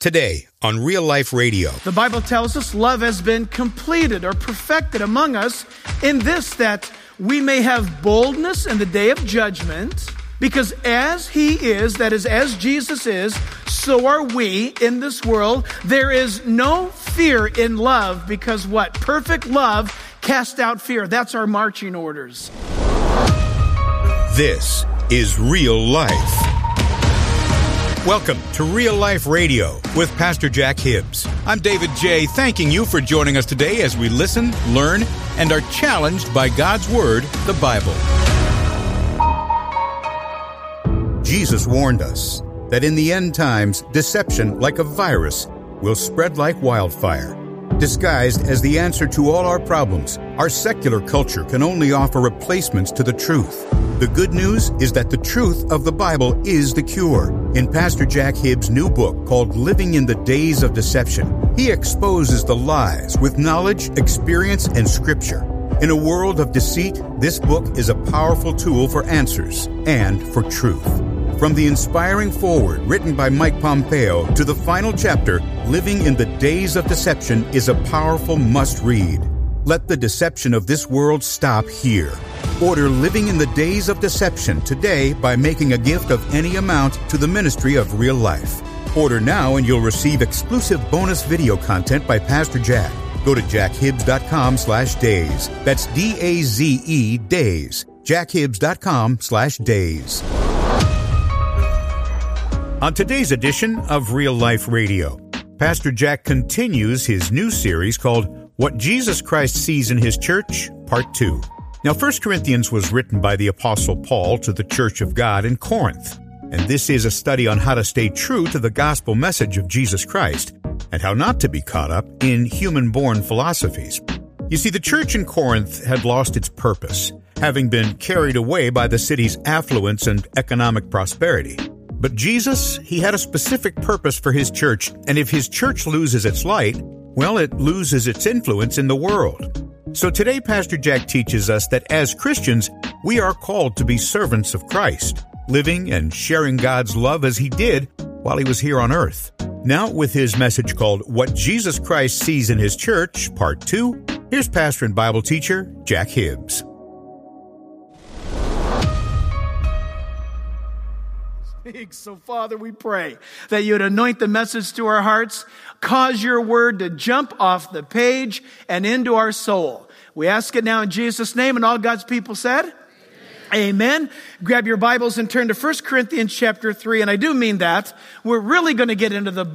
Today on Real Life Radio. The Bible tells us love has been completed or perfected among us in this that we may have boldness in the day of judgment, because as He is, that is, as Jesus is, so are we in this world. There is no fear in love, because what? Perfect love casts out fear. That's our marching orders. This is Real Life. Welcome to Real Life Radio with Pastor Jack Hibbs. I'm David J., thanking you for joining us today as we listen, learn, and are challenged by God's Word, the Bible. Jesus warned us that in the end times, deception, like a virus, will spread like wildfire. Disguised as the answer to all our problems, our secular culture can only offer replacements to the truth. The good news is that the truth of the Bible is the cure. In Pastor Jack Hibbs' new book called Living in the Days of Deception, he exposes the lies with knowledge, experience, and scripture. In a world of deceit, this book is a powerful tool for answers and for truth. From the inspiring foreword written by Mike Pompeo to the final chapter, Living in the Days of Deception is a powerful must read. Let the deception of this world stop here. Order Living in the Days of Deception today by making a gift of any amount to the Ministry of Real Life. Order now and you'll receive exclusive bonus video content by Pastor Jack. Go to jackhibbs.com slash days. That's D-A-Z-E days. jackhibbs.com slash days. On today's edition of Real Life Radio, Pastor Jack continues his new series called What Jesus Christ Sees in His Church, Part 2. Now, 1 Corinthians was written by the Apostle Paul to the Church of God in Corinth, and this is a study on how to stay true to the gospel message of Jesus Christ and how not to be caught up in human born philosophies. You see, the church in Corinth had lost its purpose, having been carried away by the city's affluence and economic prosperity. But Jesus, he had a specific purpose for his church, and if his church loses its light, well, it loses its influence in the world. So today, Pastor Jack teaches us that as Christians, we are called to be servants of Christ, living and sharing God's love as he did while he was here on earth. Now, with his message called What Jesus Christ Sees in His Church, Part 2, here's pastor and Bible teacher Jack Hibbs. So, Father, we pray that you'd anoint the message to our hearts, cause your word to jump off the page and into our soul. We ask it now in Jesus' name, and all God's people said, Amen. Grab your Bibles and turn to 1 Corinthians chapter 3, and I do mean that. We're really going to get into the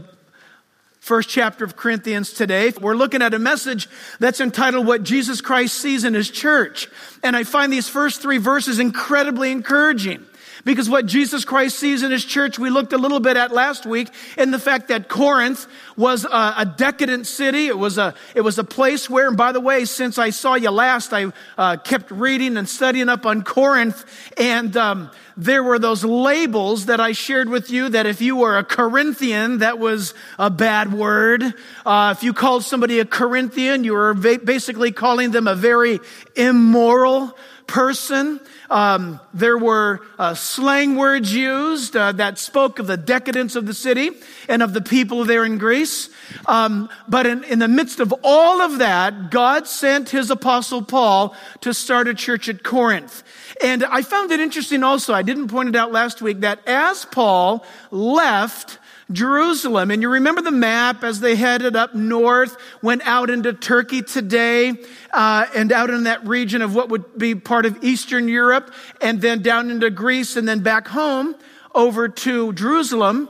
first chapter of Corinthians today. We're looking at a message that's entitled What Jesus Christ Sees in His Church. And I find these first three verses incredibly encouraging. Because what Jesus Christ sees in his church, we looked a little bit at last week in the fact that Corinth was a, a decadent city. It was a, it was a place where, and by the way, since I saw you last, I uh, kept reading and studying up on Corinth. And um, there were those labels that I shared with you that if you were a Corinthian, that was a bad word. Uh, if you called somebody a Corinthian, you were basically calling them a very immoral person. Um, there were uh, slang words used uh, that spoke of the decadence of the city and of the people there in Greece. Um, but in, in the midst of all of that, God sent his apostle Paul to start a church at Corinth. And I found it interesting also, I didn't point it out last week, that as Paul left Jerusalem. And you remember the map as they headed up north, went out into Turkey today, uh, and out in that region of what would be part of Eastern Europe, and then down into Greece, and then back home over to Jerusalem.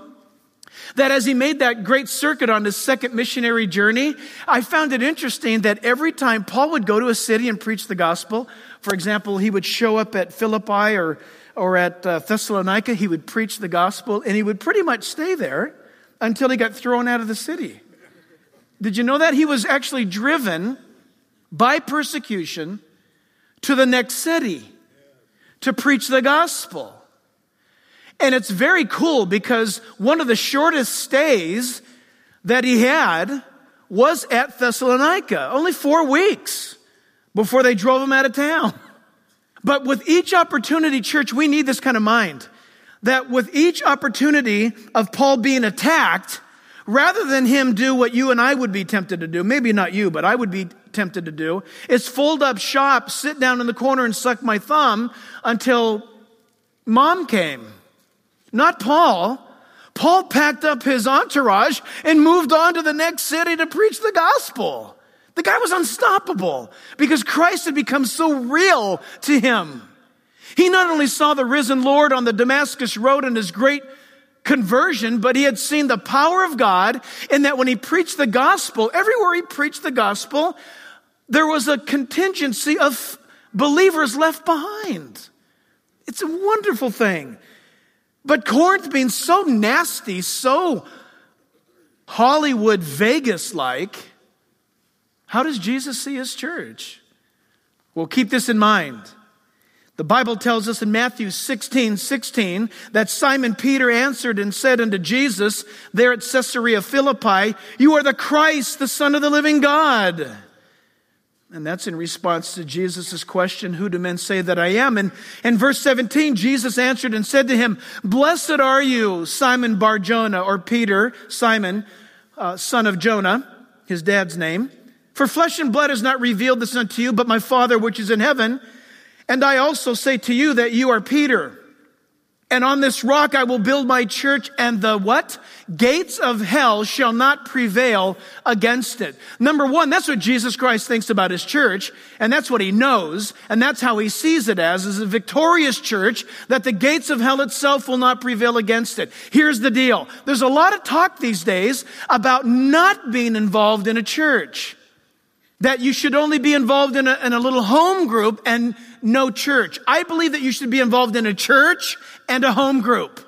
That as he made that great circuit on his second missionary journey, I found it interesting that every time Paul would go to a city and preach the gospel, for example, he would show up at Philippi or or at uh, Thessalonica, he would preach the gospel and he would pretty much stay there until he got thrown out of the city. Did you know that? He was actually driven by persecution to the next city to preach the gospel. And it's very cool because one of the shortest stays that he had was at Thessalonica, only four weeks before they drove him out of town. But with each opportunity, church, we need this kind of mind. That with each opportunity of Paul being attacked rather than him do what you and I would be tempted to do, maybe not you, but I would be tempted to do, is fold up shop, sit down in the corner and suck my thumb until mom came. Not Paul. Paul packed up his entourage and moved on to the next city to preach the gospel. The guy was unstoppable because Christ had become so real to him. He not only saw the risen Lord on the Damascus road and his great conversion, but he had seen the power of God in that when he preached the gospel, everywhere he preached the gospel, there was a contingency of believers left behind. It's a wonderful thing. But Corinth being so nasty, so Hollywood Vegas like, how does Jesus see his church? Well, keep this in mind. The Bible tells us in Matthew 16, 16, that Simon Peter answered and said unto Jesus there at Caesarea Philippi, You are the Christ, the Son of the living God. And that's in response to Jesus' question, Who do men say that I am? And in verse 17, Jesus answered and said to him, Blessed are you, Simon Barjona, or Peter, Simon, uh, son of Jonah, his dad's name. For flesh and blood has not revealed this unto you, but my Father which is in heaven. And I also say to you that you are Peter. And on this rock I will build my church and the what? Gates of hell shall not prevail against it. Number one, that's what Jesus Christ thinks about his church. And that's what he knows. And that's how he sees it as, as a victorious church that the gates of hell itself will not prevail against it. Here's the deal. There's a lot of talk these days about not being involved in a church that you should only be involved in a, in a, little home group and no church. I believe that you should be involved in a church and a home group.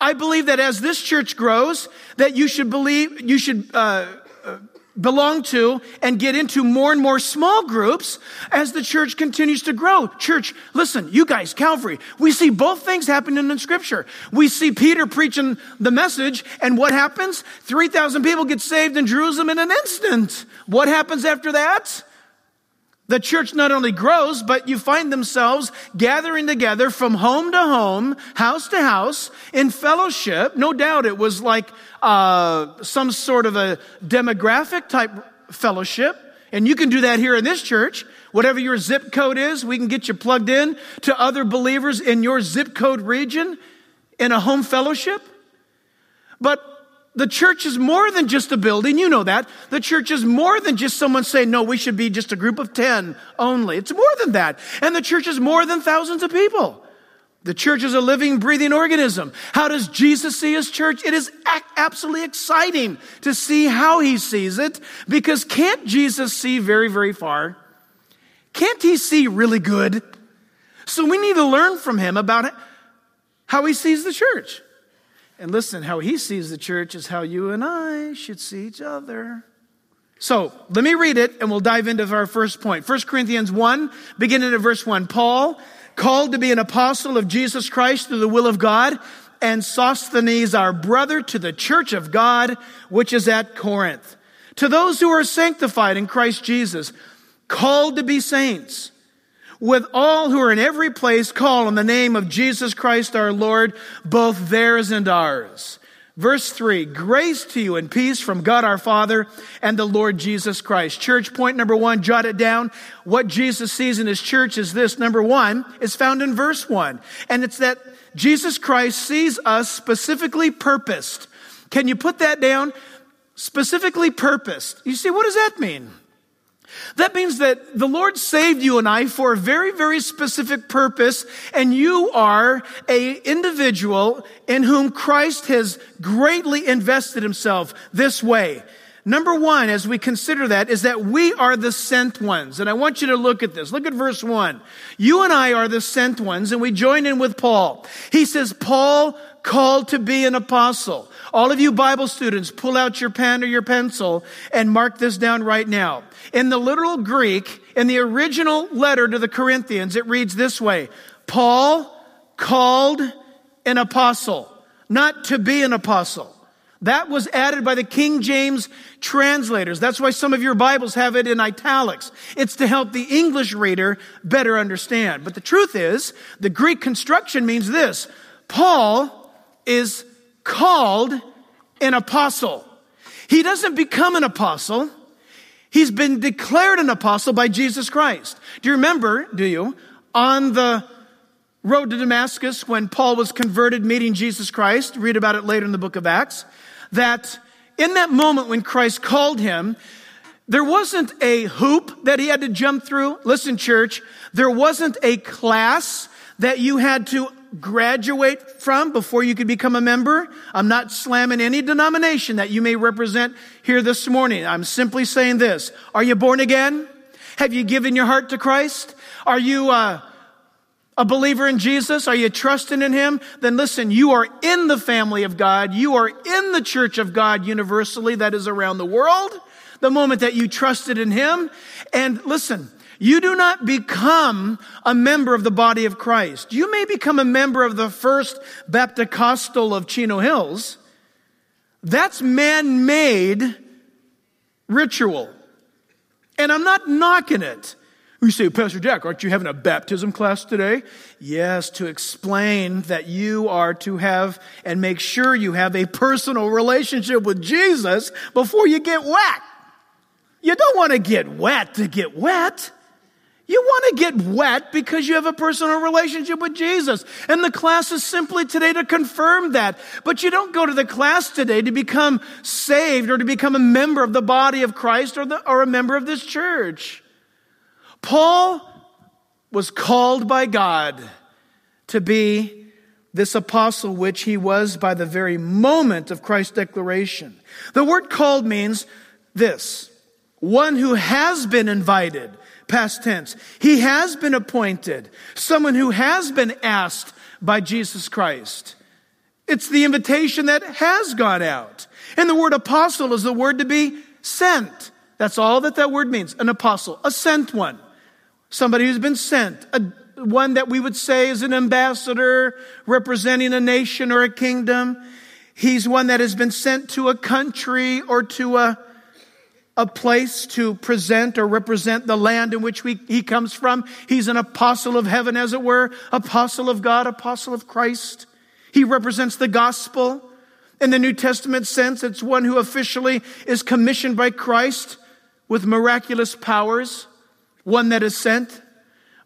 I believe that as this church grows, that you should believe, you should, uh, uh, belong to and get into more and more small groups as the church continues to grow. Church, listen, you guys, Calvary, we see both things happening in scripture. We see Peter preaching the message and what happens? 3,000 people get saved in Jerusalem in an instant. What happens after that? The church not only grows, but you find themselves gathering together from home to home, house to house, in fellowship. No doubt it was like uh, some sort of a demographic type fellowship. And you can do that here in this church. Whatever your zip code is, we can get you plugged in to other believers in your zip code region in a home fellowship. But the church is more than just a building. You know that. The church is more than just someone saying, no, we should be just a group of 10 only. It's more than that. And the church is more than thousands of people. The church is a living, breathing organism. How does Jesus see his church? It is absolutely exciting to see how he sees it because can't Jesus see very, very far? Can't he see really good? So we need to learn from him about how he sees the church. And listen, how he sees the church is how you and I should see each other. So let me read it and we'll dive into our first point. 1 Corinthians 1, beginning at verse 1. Paul, called to be an apostle of Jesus Christ through the will of God, and Sosthenes, our brother, to the church of God, which is at Corinth. To those who are sanctified in Christ Jesus, called to be saints with all who are in every place call on the name of Jesus Christ our Lord, both theirs and ours. Verse 3 Grace to you and peace from God our Father and the Lord Jesus Christ. Church point number one, jot it down. What Jesus sees in his church is this. Number one is found in verse 1, and it's that Jesus Christ sees us specifically purposed. Can you put that down? Specifically purposed. You see, what does that mean? That means that the Lord saved you and I for a very, very specific purpose, and you are a individual in whom Christ has greatly invested himself this way. Number one, as we consider that, is that we are the sent ones. And I want you to look at this. Look at verse one. You and I are the sent ones, and we join in with Paul. He says, Paul called to be an apostle. All of you Bible students, pull out your pen or your pencil and mark this down right now. In the literal Greek, in the original letter to the Corinthians, it reads this way Paul called an apostle, not to be an apostle. That was added by the King James translators. That's why some of your Bibles have it in italics. It's to help the English reader better understand. But the truth is, the Greek construction means this Paul is called an apostle. He doesn't become an apostle. He's been declared an apostle by Jesus Christ. Do you remember, do you, on the road to Damascus when Paul was converted meeting Jesus Christ, read about it later in the book of Acts, that in that moment when Christ called him, there wasn't a hoop that he had to jump through. Listen, church, there wasn't a class that you had to graduate from before you could become a member. I'm not slamming any denomination that you may represent here this morning. I'm simply saying this. Are you born again? Have you given your heart to Christ? Are you uh, a believer in Jesus? Are you trusting in Him? Then listen, you are in the family of God. You are in the church of God universally that is around the world. The moment that you trusted in Him. And listen, you do not become a member of the body of Christ. You may become a member of the first Baptist of Chino Hills. That's man-made ritual. And I'm not knocking it. You say, Pastor Jack, aren't you having a baptism class today? Yes, to explain that you are to have and make sure you have a personal relationship with Jesus before you get wet. You don't want to get wet to get wet. You want to get wet because you have a personal relationship with Jesus. And the class is simply today to confirm that. But you don't go to the class today to become saved or to become a member of the body of Christ or, the, or a member of this church. Paul was called by God to be this apostle, which he was by the very moment of Christ's declaration. The word called means this one who has been invited, past tense. He has been appointed, someone who has been asked by Jesus Christ. It's the invitation that has gone out. And the word apostle is the word to be sent. That's all that that word means. An apostle, a sent one. Somebody who's been sent. A, one that we would say is an ambassador representing a nation or a kingdom. He's one that has been sent to a country or to a, a place to present or represent the land in which we, he comes from. He's an apostle of heaven, as it were, apostle of God, apostle of Christ. He represents the gospel. In the New Testament sense, it's one who officially is commissioned by Christ with miraculous powers, one that is sent.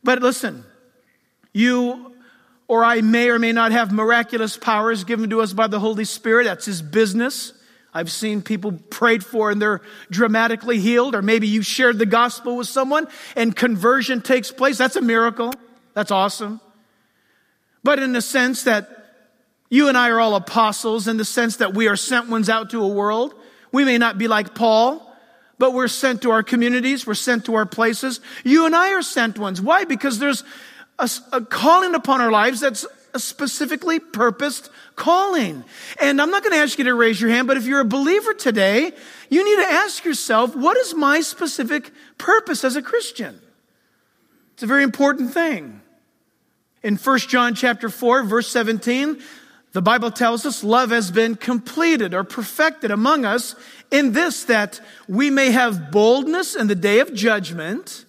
But listen, you or I may or may not have miraculous powers given to us by the Holy Spirit. That's his business. I've seen people prayed for and they're dramatically healed, or maybe you shared the gospel with someone and conversion takes place. That's a miracle. That's awesome. But in the sense that you and I are all apostles, in the sense that we are sent ones out to a world, we may not be like Paul, but we're sent to our communities, we're sent to our places. You and I are sent ones. Why? Because there's a, a calling upon our lives that's a specifically purposed calling. And I'm not going to ask you to raise your hand, but if you're a believer today, you need to ask yourself, what is my specific purpose as a Christian? It's a very important thing. In 1 John chapter 4, verse 17, the Bible tells us love has been completed or perfected among us in this that we may have boldness in the day of judgment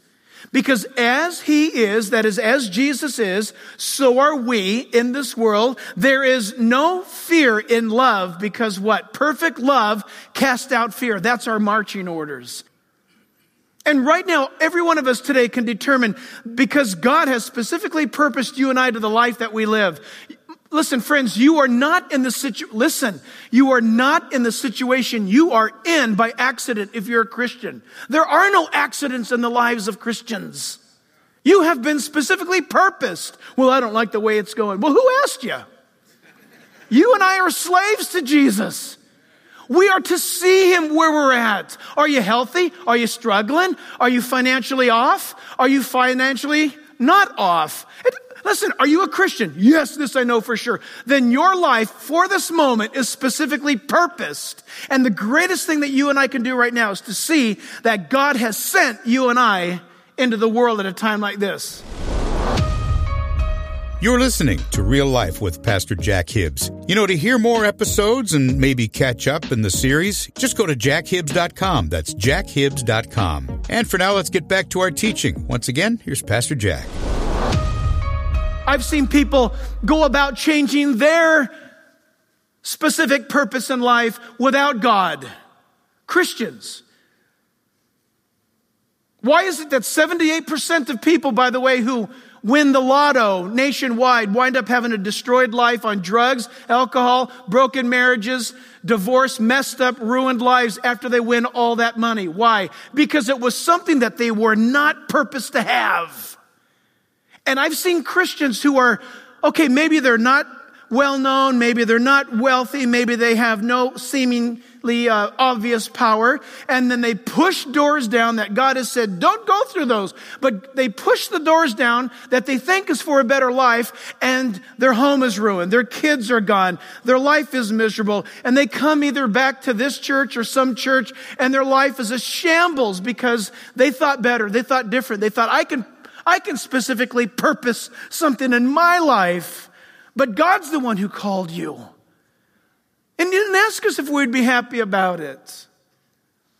because as he is, that is, as Jesus is, so are we in this world. There is no fear in love because what? Perfect love cast out fear. That's our marching orders. And right now, every one of us today can determine because God has specifically purposed you and I to the life that we live. Listen, friends, you are not in the situ, listen, you are not in the situation you are in by accident if you're a Christian. There are no accidents in the lives of Christians. You have been specifically purposed. Well, I don't like the way it's going. Well, who asked you? You and I are slaves to Jesus. We are to see him where we're at. Are you healthy? Are you struggling? Are you financially off? Are you financially not off? It, Listen, are you a Christian? Yes, this I know for sure. Then your life for this moment is specifically purposed. And the greatest thing that you and I can do right now is to see that God has sent you and I into the world at a time like this. You're listening to Real Life with Pastor Jack Hibbs. You know, to hear more episodes and maybe catch up in the series, just go to jackhibbs.com. That's jackhibbs.com. And for now, let's get back to our teaching. Once again, here's Pastor Jack. I've seen people go about changing their specific purpose in life without God. Christians. Why is it that 78% of people, by the way, who win the lotto nationwide wind up having a destroyed life on drugs, alcohol, broken marriages, divorce, messed up, ruined lives after they win all that money? Why? Because it was something that they were not purposed to have. And I've seen Christians who are, okay, maybe they're not well known, maybe they're not wealthy, maybe they have no seemingly uh, obvious power. And then they push doors down that God has said, don't go through those. But they push the doors down that they think is for a better life and their home is ruined. Their kids are gone. Their life is miserable. And they come either back to this church or some church and their life is a shambles because they thought better. They thought different. They thought, I can, I can specifically purpose something in my life. But God's the one who called you. And didn't ask us if we'd be happy about it.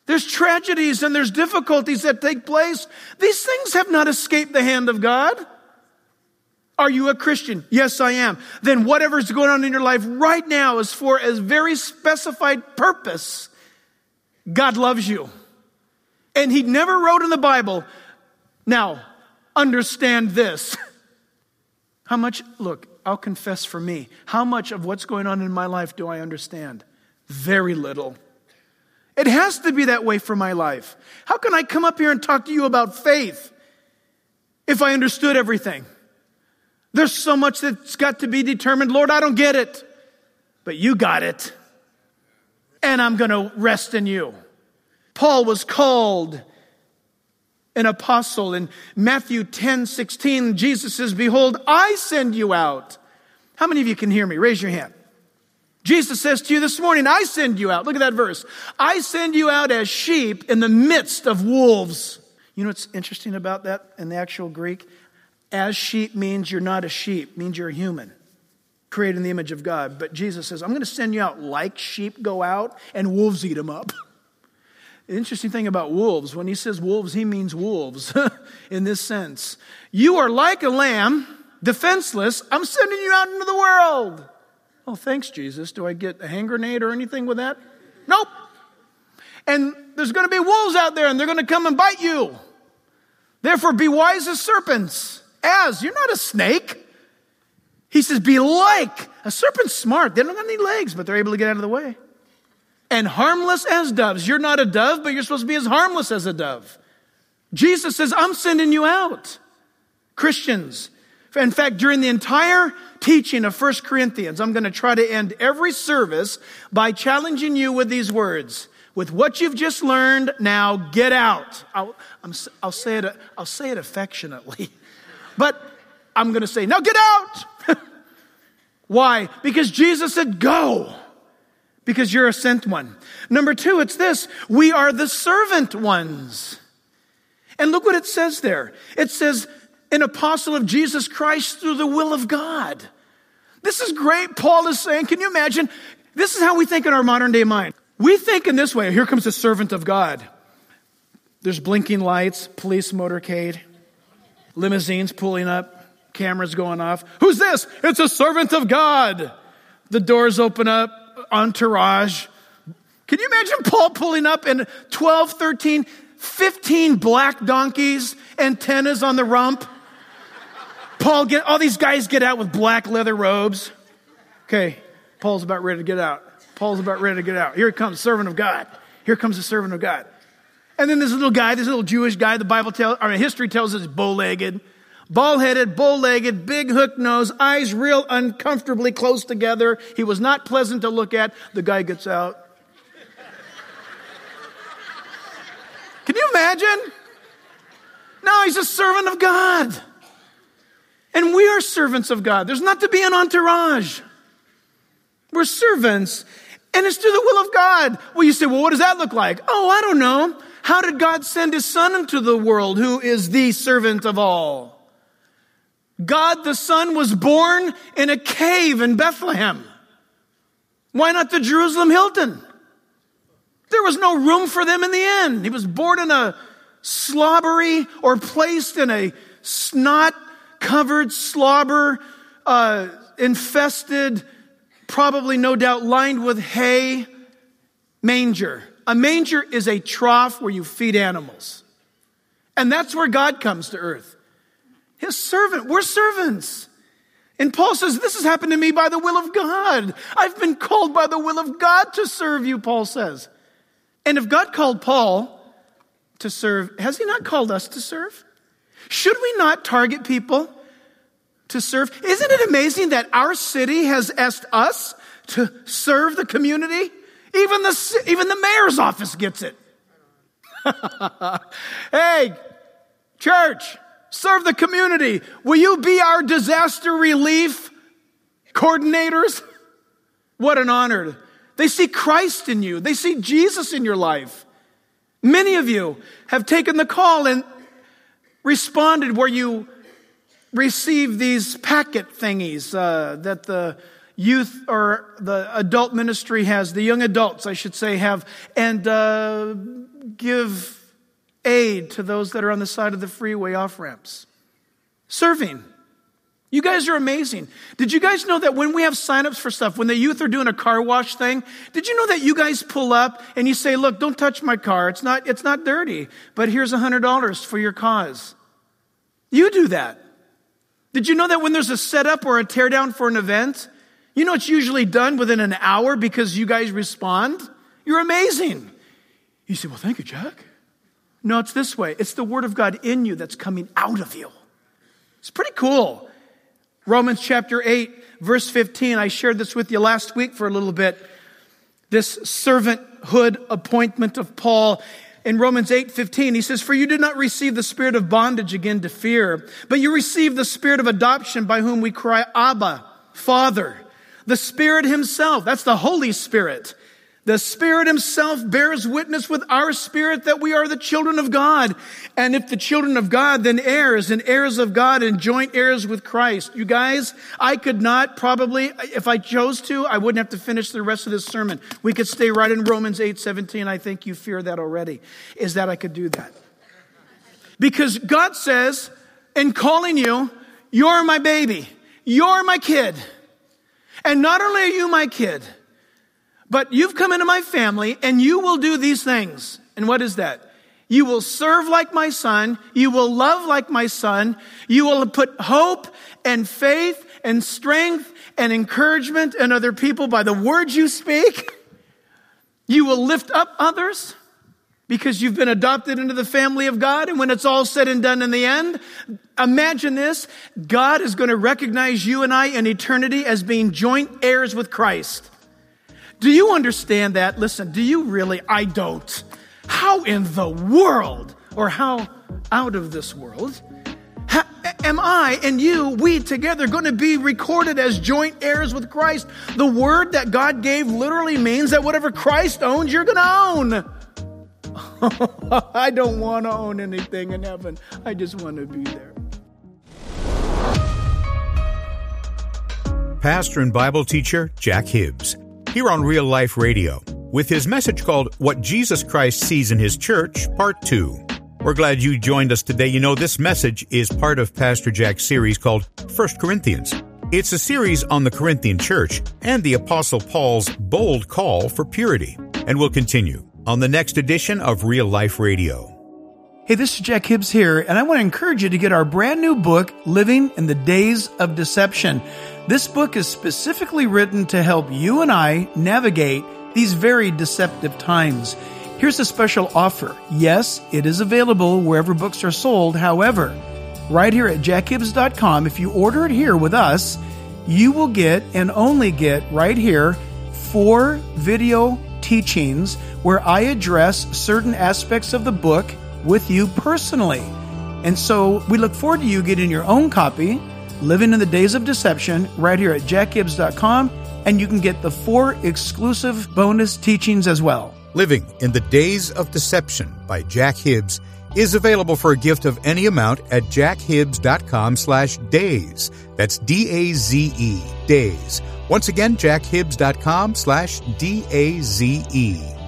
There's tragedies and there's difficulties that take place. These things have not escaped the hand of God. Are you a Christian? Yes, I am. Then whatever's going on in your life right now is for a very specified purpose. God loves you. And He never wrote in the Bible, now, understand this. How much, look, I'll confess for me. How much of what's going on in my life do I understand? Very little. It has to be that way for my life. How can I come up here and talk to you about faith if I understood everything? There's so much that's got to be determined. Lord, I don't get it, but you got it. And I'm going to rest in you. Paul was called an apostle. In Matthew 10 16, Jesus says, Behold, I send you out. How many of you can hear me? Raise your hand. Jesus says to you this morning, I send you out. Look at that verse. I send you out as sheep in the midst of wolves. You know what's interesting about that in the actual Greek? As sheep means you're not a sheep, means you're a human, created in the image of God. But Jesus says, I'm going to send you out like sheep go out and wolves eat them up. Interesting thing about wolves, when he says wolves, he means wolves in this sense. You are like a lamb, defenseless. I'm sending you out into the world. Oh, thanks, Jesus. Do I get a hand grenade or anything with that? Nope. And there's going to be wolves out there and they're going to come and bite you. Therefore, be wise as serpents. As, you're not a snake. He says, be like. A serpent's smart. They don't have any legs, but they're able to get out of the way and harmless as doves. You're not a dove, but you're supposed to be as harmless as a dove. Jesus says, I'm sending you out. Christians. In fact, during the entire teaching of 1 Corinthians, I'm going to try to end every service by challenging you with these words. With what you've just learned, now get out. I'll, I'll say, it, I'll say it affectionately, but I'm going to say, now get out. Why? Because Jesus said, go because you're a sent one. Number two, it's this we are the servant ones. And look what it says there it says, an apostle of Jesus Christ through the will of God. This is great. Paul is saying, can you imagine? This is how we think in our modern day mind. We think in this way here comes the servant of God. There's blinking lights, police motorcade, limousines pulling up, cameras going off. Who's this? It's a servant of God. The doors open up, entourage. Can you imagine Paul pulling up in 12, 13, 15 black donkeys, antennas on the rump? Paul get, all these guys get out with black leather robes. Okay, Paul's about ready to get out. Paul's about ready to get out. Here comes, servant of God. Here comes the servant of God. And then this little guy, this little Jewish guy, the Bible tells, I mean, history tells us bow legged, bald headed, bull legged, big hook nose, eyes real uncomfortably close together. He was not pleasant to look at. The guy gets out. Can you imagine? No, he's a servant of God. And we are servants of God. There's not to be an entourage. We're servants, and it's to the will of God. Well, you say, well, what does that look like? Oh, I don't know. How did God send his son into the world who is the servant of all? God the Son was born in a cave in Bethlehem. Why not the Jerusalem Hilton? There was no room for them in the end. He was born in a slobbery or placed in a snot covered, slobber uh, infested, probably no doubt lined with hay manger. a manger is a trough where you feed animals. And that's where God comes to earth. His servant. We're servants. And Paul says, This has happened to me by the will of God. I've been called by the will of God to serve you, Paul says. And if God called Paul to serve, has he not called us to serve? Should we not target people to serve? Isn't it amazing that our city has asked us to serve the community? Even the, even the mayor's office gets it. hey, church, serve the community. Will you be our disaster relief coordinators? What an honor. They see Christ in you. They see Jesus in your life. Many of you have taken the call and responded where you receive these packet thingies uh, that the youth or the adult ministry has, the young adults, I should say, have, and uh, give aid to those that are on the side of the freeway off ramps. Serving. You guys are amazing. Did you guys know that when we have signups for stuff, when the youth are doing a car wash thing, did you know that you guys pull up and you say, look, don't touch my car. It's not, it's not dirty, but here's a hundred dollars for your cause. You do that. Did you know that when there's a setup or a teardown for an event, you know it's usually done within an hour because you guys respond? You're amazing. You say, well, thank you, Jack. No, it's this way. It's the word of God in you that's coming out of you. It's pretty cool. Romans chapter 8, verse 15. I shared this with you last week for a little bit. This servanthood appointment of Paul in Romans 8, 15. He says, For you did not receive the spirit of bondage again to fear, but you received the spirit of adoption by whom we cry, Abba, Father. The Spirit Himself, that's the Holy Spirit the Spirit Himself bears witness with our spirit that we are the children of God. And if the children of God, then heirs and heirs of God and joint heirs with Christ. You guys, I could not probably, if I chose to, I wouldn't have to finish the rest of this sermon. We could stay right in Romans 8 17. I think you fear that already, is that I could do that. Because God says, in calling you, you're my baby, you're my kid. And not only are you my kid, but you've come into my family and you will do these things. And what is that? You will serve like my son. You will love like my son. You will put hope and faith and strength and encouragement in other people by the words you speak. You will lift up others because you've been adopted into the family of God. And when it's all said and done in the end, imagine this God is going to recognize you and I in eternity as being joint heirs with Christ. Do you understand that? Listen, do you really? I don't. How in the world, or how out of this world, how, am I and you, we together, going to be recorded as joint heirs with Christ? The word that God gave literally means that whatever Christ owns, you're going to own. I don't want to own anything in heaven. I just want to be there. Pastor and Bible teacher Jack Hibbs here on Real Life Radio with his message called What Jesus Christ Sees in His Church, Part 2. We're glad you joined us today. You know, this message is part of Pastor Jack's series called First Corinthians. It's a series on the Corinthian church and the Apostle Paul's bold call for purity. And we'll continue on the next edition of Real Life Radio. Hey, this is Jack Hibbs here, and I want to encourage you to get our brand new book, Living in the Days of Deception. This book is specifically written to help you and I navigate these very deceptive times. Here's a special offer. Yes, it is available wherever books are sold. However, right here at jackhibbs.com, if you order it here with us, you will get and only get right here four video teachings where I address certain aspects of the book with you personally. And so we look forward to you getting your own copy Living in the Days of Deception right here at jackhibbs.com, and you can get the four exclusive bonus teachings as well. Living in the Days of Deception by Jack Hibbs is available for a gift of any amount at jackhibbs.com slash days. That's D-A-Z-E, days. Once again, jackhibbs.com slash D-A-Z-E.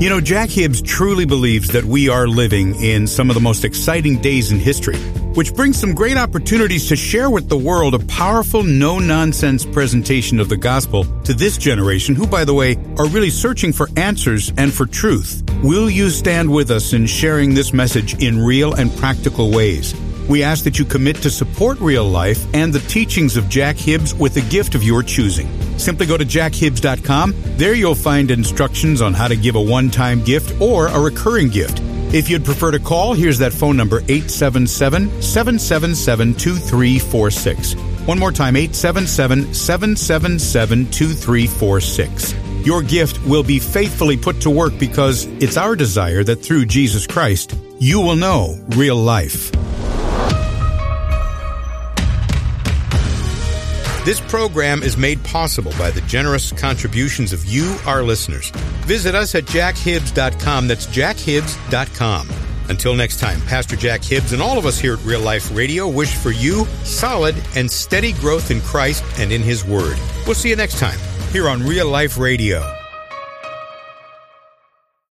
You know, Jack Hibbs truly believes that we are living in some of the most exciting days in history. which brings some great opportunities to share with the world a powerful, no nonsense presentation of the gospel to this generation, who, by the way, are really searching for answers and for truth. Will you stand with us in sharing this message in real and practical ways? We ask that you commit to support real life and the teachings of Jack Hibbs with a gift of your choosing. Simply go to jackhibbs.com. There you'll find instructions on how to give a one time gift or a recurring gift. If you'd prefer to call, here's that phone number 877 777 2346. One more time 877 777 2346. Your gift will be faithfully put to work because it's our desire that through Jesus Christ, you will know real life. This program is made possible by the generous contributions of you, our listeners. Visit us at jackhibbs.com. That's jackhibbs.com. Until next time, Pastor Jack Hibbs and all of us here at Real Life Radio wish for you solid and steady growth in Christ and in His Word. We'll see you next time here on Real Life Radio.